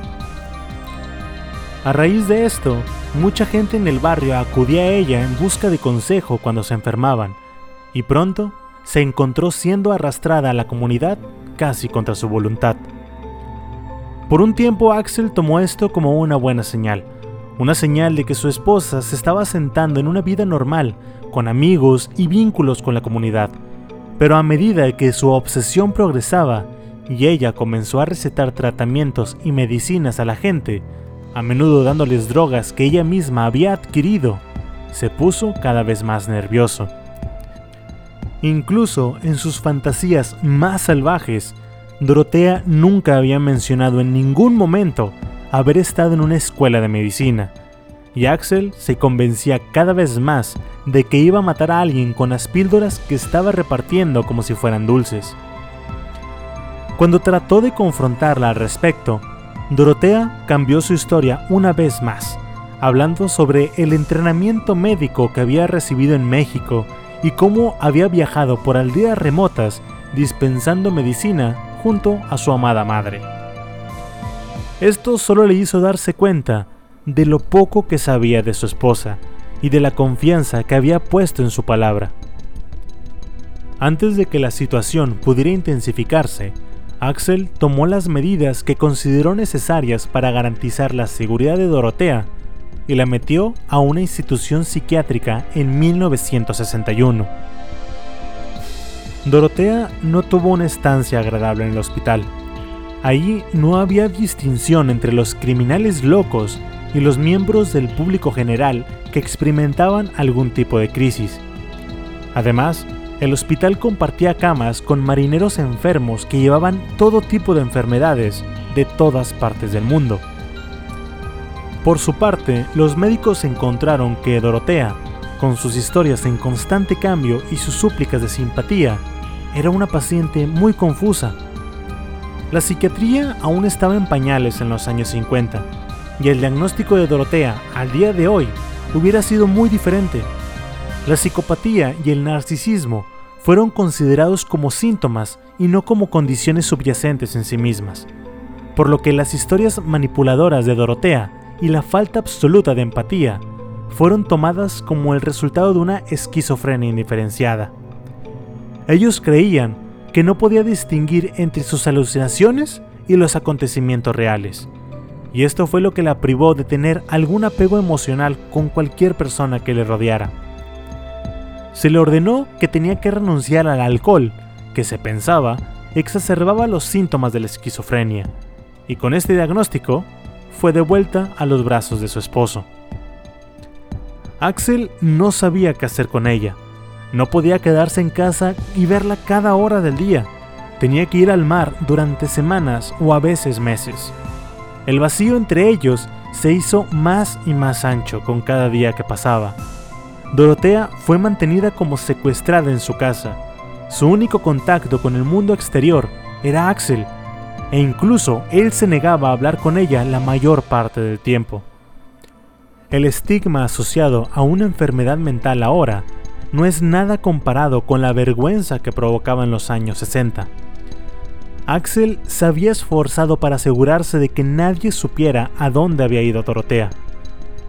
A raíz de esto, mucha gente en el barrio acudía a ella en busca de consejo cuando se enfermaban, y pronto se encontró siendo arrastrada a la comunidad casi contra su voluntad. Por un tiempo Axel tomó esto como una buena señal, una señal de que su esposa se estaba sentando en una vida normal, con amigos y vínculos con la comunidad. Pero a medida que su obsesión progresaba y ella comenzó a recetar tratamientos y medicinas a la gente, a menudo dándoles drogas que ella misma había adquirido, se puso cada vez más nervioso. Incluso en sus fantasías más salvajes, Dorotea nunca había mencionado en ningún momento haber estado en una escuela de medicina, y Axel se convencía cada vez más de que iba a matar a alguien con las píldoras que estaba repartiendo como si fueran dulces. Cuando trató de confrontarla al respecto, Dorotea cambió su historia una vez más, hablando sobre el entrenamiento médico que había recibido en México y cómo había viajado por aldeas remotas dispensando medicina junto a su amada madre. Esto solo le hizo darse cuenta de lo poco que sabía de su esposa y de la confianza que había puesto en su palabra. Antes de que la situación pudiera intensificarse, Axel tomó las medidas que consideró necesarias para garantizar la seguridad de Dorotea y la metió a una institución psiquiátrica en 1961. Dorotea no tuvo una estancia agradable en el hospital, Ahí no había distinción entre los criminales locos y los miembros del público general que experimentaban algún tipo de crisis. Además, el hospital compartía camas con marineros enfermos que llevaban todo tipo de enfermedades de todas partes del mundo. Por su parte, los médicos encontraron que Dorotea, con sus historias en constante cambio y sus súplicas de simpatía, era una paciente muy confusa la psiquiatría aún estaba en pañales en los años 50, y el diagnóstico de Dorotea al día de hoy hubiera sido muy diferente. La psicopatía y el narcisismo fueron considerados como síntomas y no como condiciones subyacentes en sí mismas, por lo que las historias manipuladoras de Dorotea y la falta absoluta de empatía fueron tomadas como el resultado de una esquizofrenia indiferenciada. Ellos creían que no podía distinguir entre sus alucinaciones y los acontecimientos reales. Y esto fue lo que la privó de tener algún apego emocional con cualquier persona que le rodeara. Se le ordenó que tenía que renunciar al alcohol, que se pensaba exacerbaba los síntomas de la esquizofrenia, y con este diagnóstico fue de vuelta a los brazos de su esposo. Axel no sabía qué hacer con ella, no podía quedarse en casa y verla cada hora del día. Tenía que ir al mar durante semanas o a veces meses. El vacío entre ellos se hizo más y más ancho con cada día que pasaba. Dorotea fue mantenida como secuestrada en su casa. Su único contacto con el mundo exterior era Axel, e incluso él se negaba a hablar con ella la mayor parte del tiempo. El estigma asociado a una enfermedad mental ahora no es nada comparado con la vergüenza que provocaba en los años 60. Axel se había esforzado para asegurarse de que nadie supiera a dónde había ido Dorotea,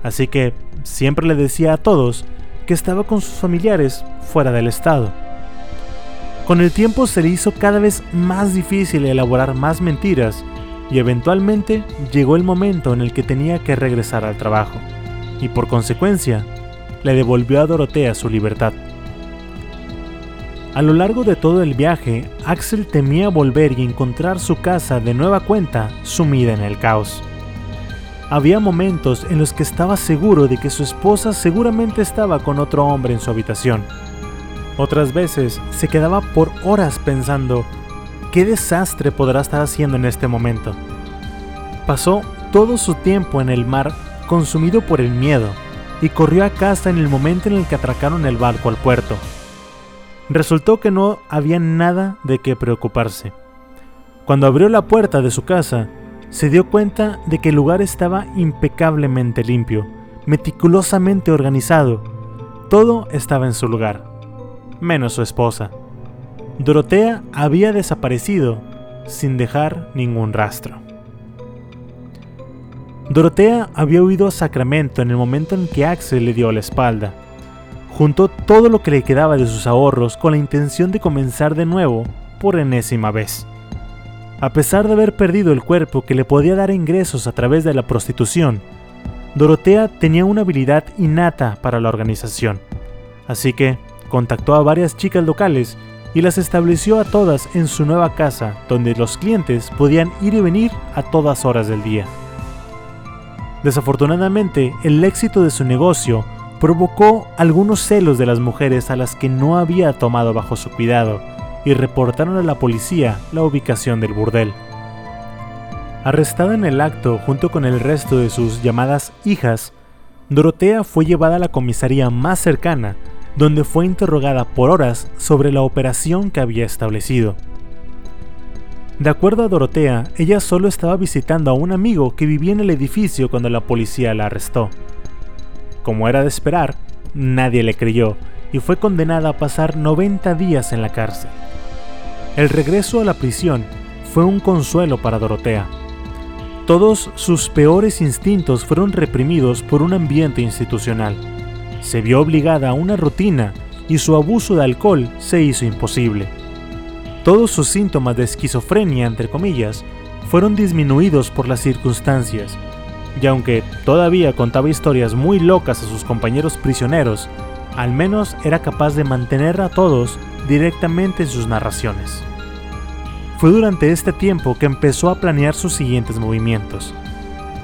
así que siempre le decía a todos que estaba con sus familiares fuera del estado. Con el tiempo se le hizo cada vez más difícil elaborar más mentiras y eventualmente llegó el momento en el que tenía que regresar al trabajo, y por consecuencia le devolvió a Dorotea su libertad. A lo largo de todo el viaje, Axel temía volver y encontrar su casa de nueva cuenta sumida en el caos. Había momentos en los que estaba seguro de que su esposa seguramente estaba con otro hombre en su habitación. Otras veces se quedaba por horas pensando, ¿qué desastre podrá estar haciendo en este momento? Pasó todo su tiempo en el mar consumido por el miedo y corrió a casa en el momento en el que atracaron el barco al puerto. Resultó que no había nada de qué preocuparse. Cuando abrió la puerta de su casa, se dio cuenta de que el lugar estaba impecablemente limpio, meticulosamente organizado. Todo estaba en su lugar, menos su esposa. Dorotea había desaparecido sin dejar ningún rastro. Dorotea había huido a Sacramento en el momento en que Axel le dio la espalda juntó todo lo que le quedaba de sus ahorros con la intención de comenzar de nuevo por enésima vez. A pesar de haber perdido el cuerpo que le podía dar ingresos a través de la prostitución, Dorotea tenía una habilidad innata para la organización, así que contactó a varias chicas locales y las estableció a todas en su nueva casa, donde los clientes podían ir y venir a todas horas del día. Desafortunadamente, el éxito de su negocio provocó algunos celos de las mujeres a las que no había tomado bajo su cuidado y reportaron a la policía la ubicación del burdel. Arrestada en el acto junto con el resto de sus llamadas hijas, Dorotea fue llevada a la comisaría más cercana, donde fue interrogada por horas sobre la operación que había establecido. De acuerdo a Dorotea, ella solo estaba visitando a un amigo que vivía en el edificio cuando la policía la arrestó. Como era de esperar, nadie le creyó y fue condenada a pasar 90 días en la cárcel. El regreso a la prisión fue un consuelo para Dorotea. Todos sus peores instintos fueron reprimidos por un ambiente institucional. Se vio obligada a una rutina y su abuso de alcohol se hizo imposible. Todos sus síntomas de esquizofrenia, entre comillas, fueron disminuidos por las circunstancias y aunque todavía contaba historias muy locas a sus compañeros prisioneros, al menos era capaz de mantener a todos directamente en sus narraciones. Fue durante este tiempo que empezó a planear sus siguientes movimientos.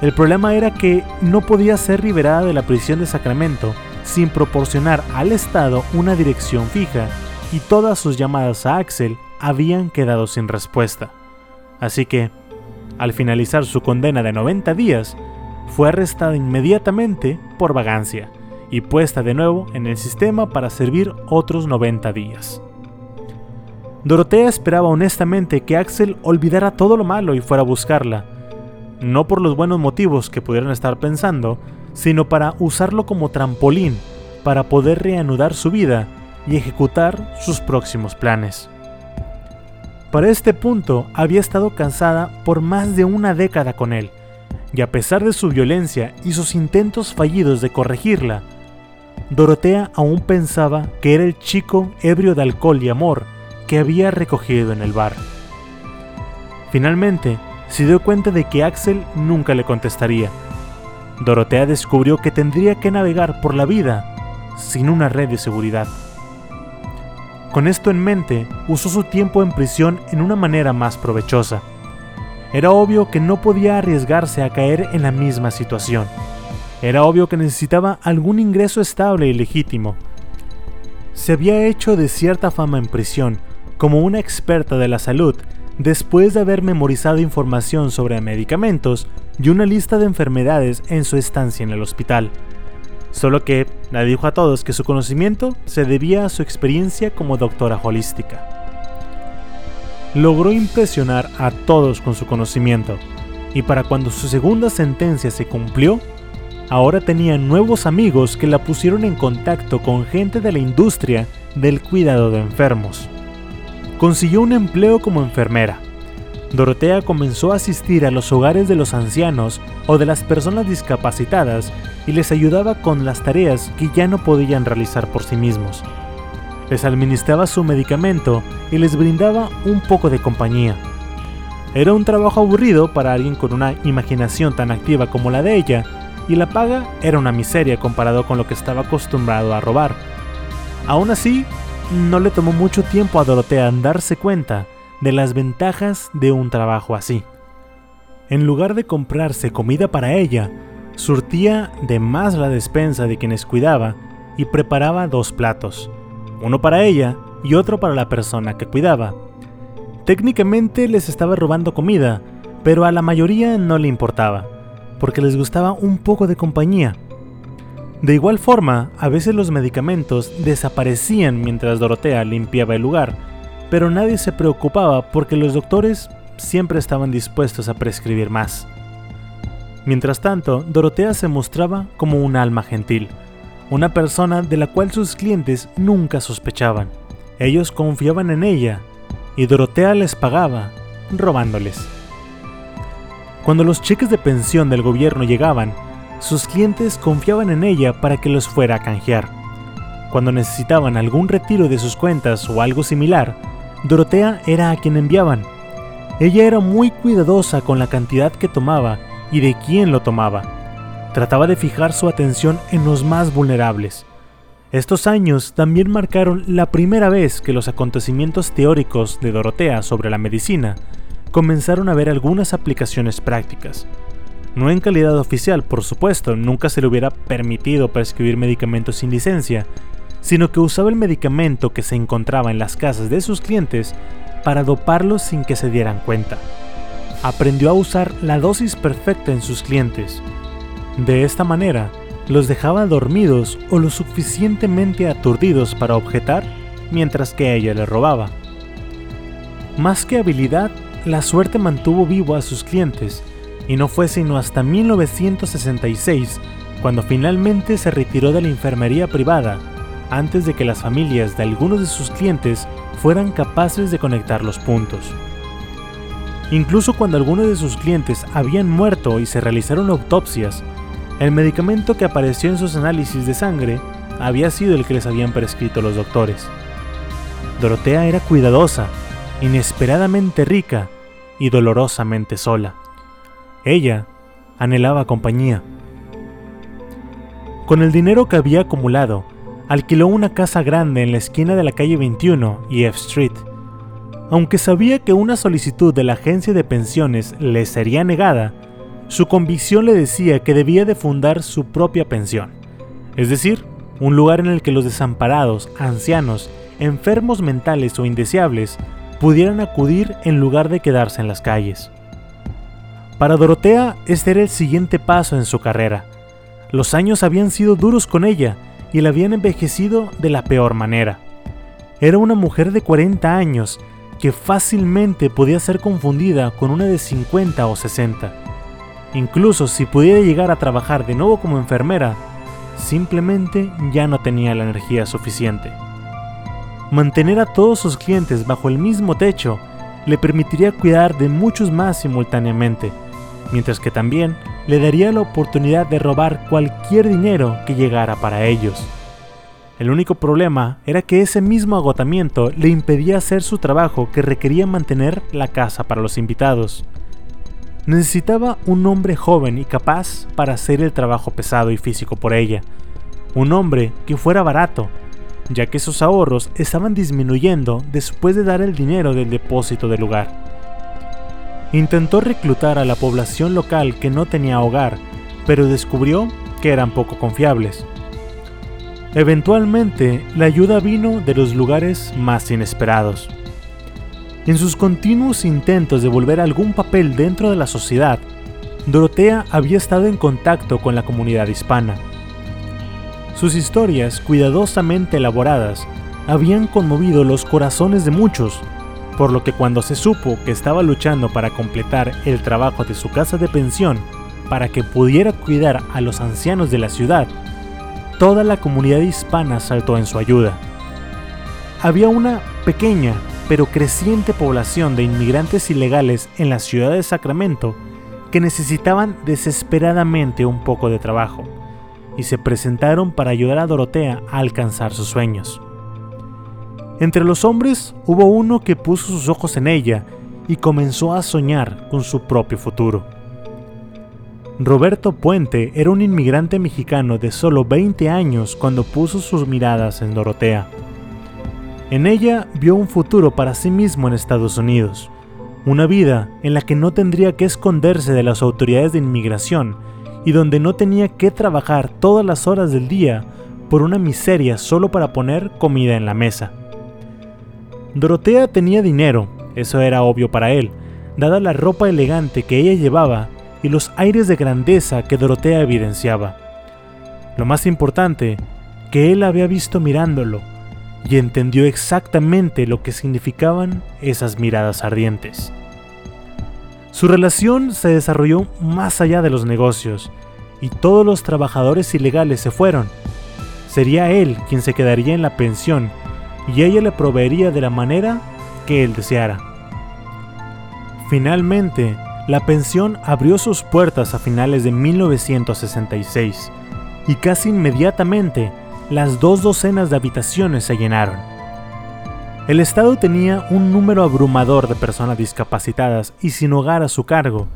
El problema era que no podía ser liberada de la prisión de Sacramento sin proporcionar al Estado una dirección fija y todas sus llamadas a Axel habían quedado sin respuesta. Así que, al finalizar su condena de 90 días, fue arrestada inmediatamente por vagancia y puesta de nuevo en el sistema para servir otros 90 días. Dorotea esperaba honestamente que Axel olvidara todo lo malo y fuera a buscarla, no por los buenos motivos que pudieran estar pensando, sino para usarlo como trampolín para poder reanudar su vida y ejecutar sus próximos planes. Para este punto había estado cansada por más de una década con él, y a pesar de su violencia y sus intentos fallidos de corregirla, Dorotea aún pensaba que era el chico ebrio de alcohol y amor que había recogido en el bar. Finalmente, se dio cuenta de que Axel nunca le contestaría. Dorotea descubrió que tendría que navegar por la vida sin una red de seguridad. Con esto en mente, usó su tiempo en prisión en una manera más provechosa era obvio que no podía arriesgarse a caer en la misma situación. Era obvio que necesitaba algún ingreso estable y legítimo. Se había hecho de cierta fama en prisión como una experta de la salud después de haber memorizado información sobre medicamentos y una lista de enfermedades en su estancia en el hospital. Solo que le dijo a todos que su conocimiento se debía a su experiencia como doctora holística logró impresionar a todos con su conocimiento, y para cuando su segunda sentencia se cumplió, ahora tenía nuevos amigos que la pusieron en contacto con gente de la industria del cuidado de enfermos. Consiguió un empleo como enfermera. Dorotea comenzó a asistir a los hogares de los ancianos o de las personas discapacitadas y les ayudaba con las tareas que ya no podían realizar por sí mismos les administraba su medicamento y les brindaba un poco de compañía. Era un trabajo aburrido para alguien con una imaginación tan activa como la de ella, y la paga era una miseria comparado con lo que estaba acostumbrado a robar. Aún así, no le tomó mucho tiempo a Dorotea darse cuenta de las ventajas de un trabajo así. En lugar de comprarse comida para ella, surtía de más la despensa de quienes cuidaba y preparaba dos platos, uno para ella y otro para la persona que cuidaba. Técnicamente les estaba robando comida, pero a la mayoría no le importaba, porque les gustaba un poco de compañía. De igual forma, a veces los medicamentos desaparecían mientras Dorotea limpiaba el lugar, pero nadie se preocupaba porque los doctores siempre estaban dispuestos a prescribir más. Mientras tanto, Dorotea se mostraba como un alma gentil, una persona de la cual sus clientes nunca sospechaban. Ellos confiaban en ella y Dorotea les pagaba, robándoles. Cuando los cheques de pensión del gobierno llegaban, sus clientes confiaban en ella para que los fuera a canjear. Cuando necesitaban algún retiro de sus cuentas o algo similar, Dorotea era a quien enviaban. Ella era muy cuidadosa con la cantidad que tomaba y de quién lo tomaba. Trataba de fijar su atención en los más vulnerables. Estos años también marcaron la primera vez que los acontecimientos teóricos de Dorotea sobre la medicina comenzaron a ver algunas aplicaciones prácticas. No en calidad oficial, por supuesto, nunca se le hubiera permitido prescribir medicamentos sin licencia, sino que usaba el medicamento que se encontraba en las casas de sus clientes para doparlos sin que se dieran cuenta. Aprendió a usar la dosis perfecta en sus clientes. De esta manera, los dejaba dormidos o lo suficientemente aturdidos para objetar mientras que ella le robaba. Más que habilidad, la suerte mantuvo vivo a sus clientes y no fue sino hasta 1966 cuando finalmente se retiró de la enfermería privada antes de que las familias de algunos de sus clientes fueran capaces de conectar los puntos. Incluso cuando algunos de sus clientes habían muerto y se realizaron autopsias, el medicamento que apareció en sus análisis de sangre había sido el que les habían prescrito los doctores. Dorotea era cuidadosa, inesperadamente rica y dolorosamente sola. Ella anhelaba compañía. Con el dinero que había acumulado, alquiló una casa grande en la esquina de la calle 21 y F Street. Aunque sabía que una solicitud de la agencia de pensiones le sería negada, su convicción le decía que debía de fundar su propia pensión, es decir, un lugar en el que los desamparados, ancianos, enfermos mentales o indeseables pudieran acudir en lugar de quedarse en las calles. Para Dorotea, este era el siguiente paso en su carrera. Los años habían sido duros con ella y la habían envejecido de la peor manera. Era una mujer de 40 años que fácilmente podía ser confundida con una de 50 o 60. Incluso si pudiera llegar a trabajar de nuevo como enfermera, simplemente ya no tenía la energía suficiente. Mantener a todos sus clientes bajo el mismo techo le permitiría cuidar de muchos más simultáneamente, mientras que también le daría la oportunidad de robar cualquier dinero que llegara para ellos. El único problema era que ese mismo agotamiento le impedía hacer su trabajo que requería mantener la casa para los invitados. Necesitaba un hombre joven y capaz para hacer el trabajo pesado y físico por ella. Un hombre que fuera barato, ya que sus ahorros estaban disminuyendo después de dar el dinero del depósito del lugar. Intentó reclutar a la población local que no tenía hogar, pero descubrió que eran poco confiables. Eventualmente, la ayuda vino de los lugares más inesperados. En sus continuos intentos de volver algún papel dentro de la sociedad, Dorotea había estado en contacto con la comunidad hispana. Sus historias, cuidadosamente elaboradas, habían conmovido los corazones de muchos por lo que cuando se supo que estaba luchando para completar el trabajo de su casa de pensión para que pudiera cuidar a los ancianos de la ciudad, toda la comunidad hispana saltó en su ayuda. Había una pequeña pero creciente población de inmigrantes ilegales en la ciudad de Sacramento que necesitaban desesperadamente un poco de trabajo y se presentaron para ayudar a Dorotea a alcanzar sus sueños. Entre los hombres hubo uno que puso sus ojos en ella y comenzó a soñar con su propio futuro. Roberto Puente era un inmigrante mexicano de solo 20 años cuando puso sus miradas en Dorotea. En ella vio un futuro para sí mismo en Estados Unidos, una vida en la que no tendría que esconderse de las autoridades de inmigración y donde no tenía que trabajar todas las horas del día por una miseria solo para poner comida en la mesa. Dorotea tenía dinero, eso era obvio para él, dada la ropa elegante que ella llevaba y los aires de grandeza que Dorotea evidenciaba. Lo más importante, que él había visto mirándolo y entendió exactamente lo que significaban esas miradas ardientes. Su relación se desarrolló más allá de los negocios y todos los trabajadores ilegales se fueron. Sería él quien se quedaría en la pensión y ella le proveería de la manera que él deseara. Finalmente, la pensión abrió sus puertas a finales de 1966 y casi inmediatamente las dos docenas de habitaciones se llenaron. El Estado tenía un número abrumador de personas discapacitadas y sin hogar a su cargo,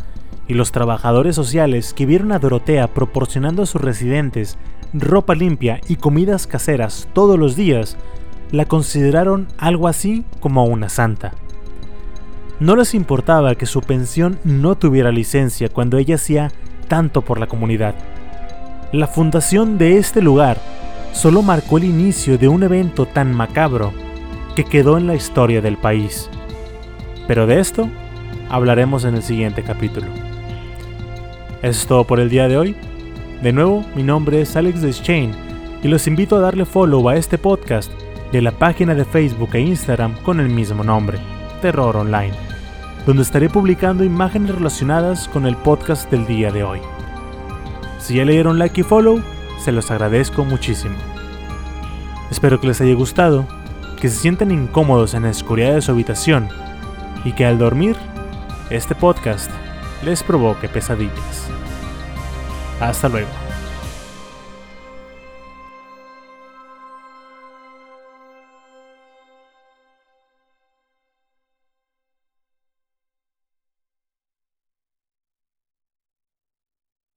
y los trabajadores sociales que vieron a Dorotea proporcionando a sus residentes ropa limpia y comidas caseras todos los días, la consideraron algo así como una santa. No les importaba que su pensión no tuviera licencia cuando ella hacía tanto por la comunidad. La fundación de este lugar solo marcó el inicio de un evento tan macabro que quedó en la historia del país. Pero de esto hablaremos en el siguiente capítulo. Es todo por el día de hoy. De nuevo, mi nombre es Alex Deschain y los invito a darle follow a este podcast de la página de Facebook e Instagram con el mismo nombre, Terror Online, donde estaré publicando imágenes relacionadas con el podcast del día de hoy. Si ya le dieron like y follow, se los agradezco muchísimo. Espero que les haya gustado que se sienten incómodos en la oscuridad de su habitación y que al dormir, este podcast les provoque pesadillas. Hasta luego.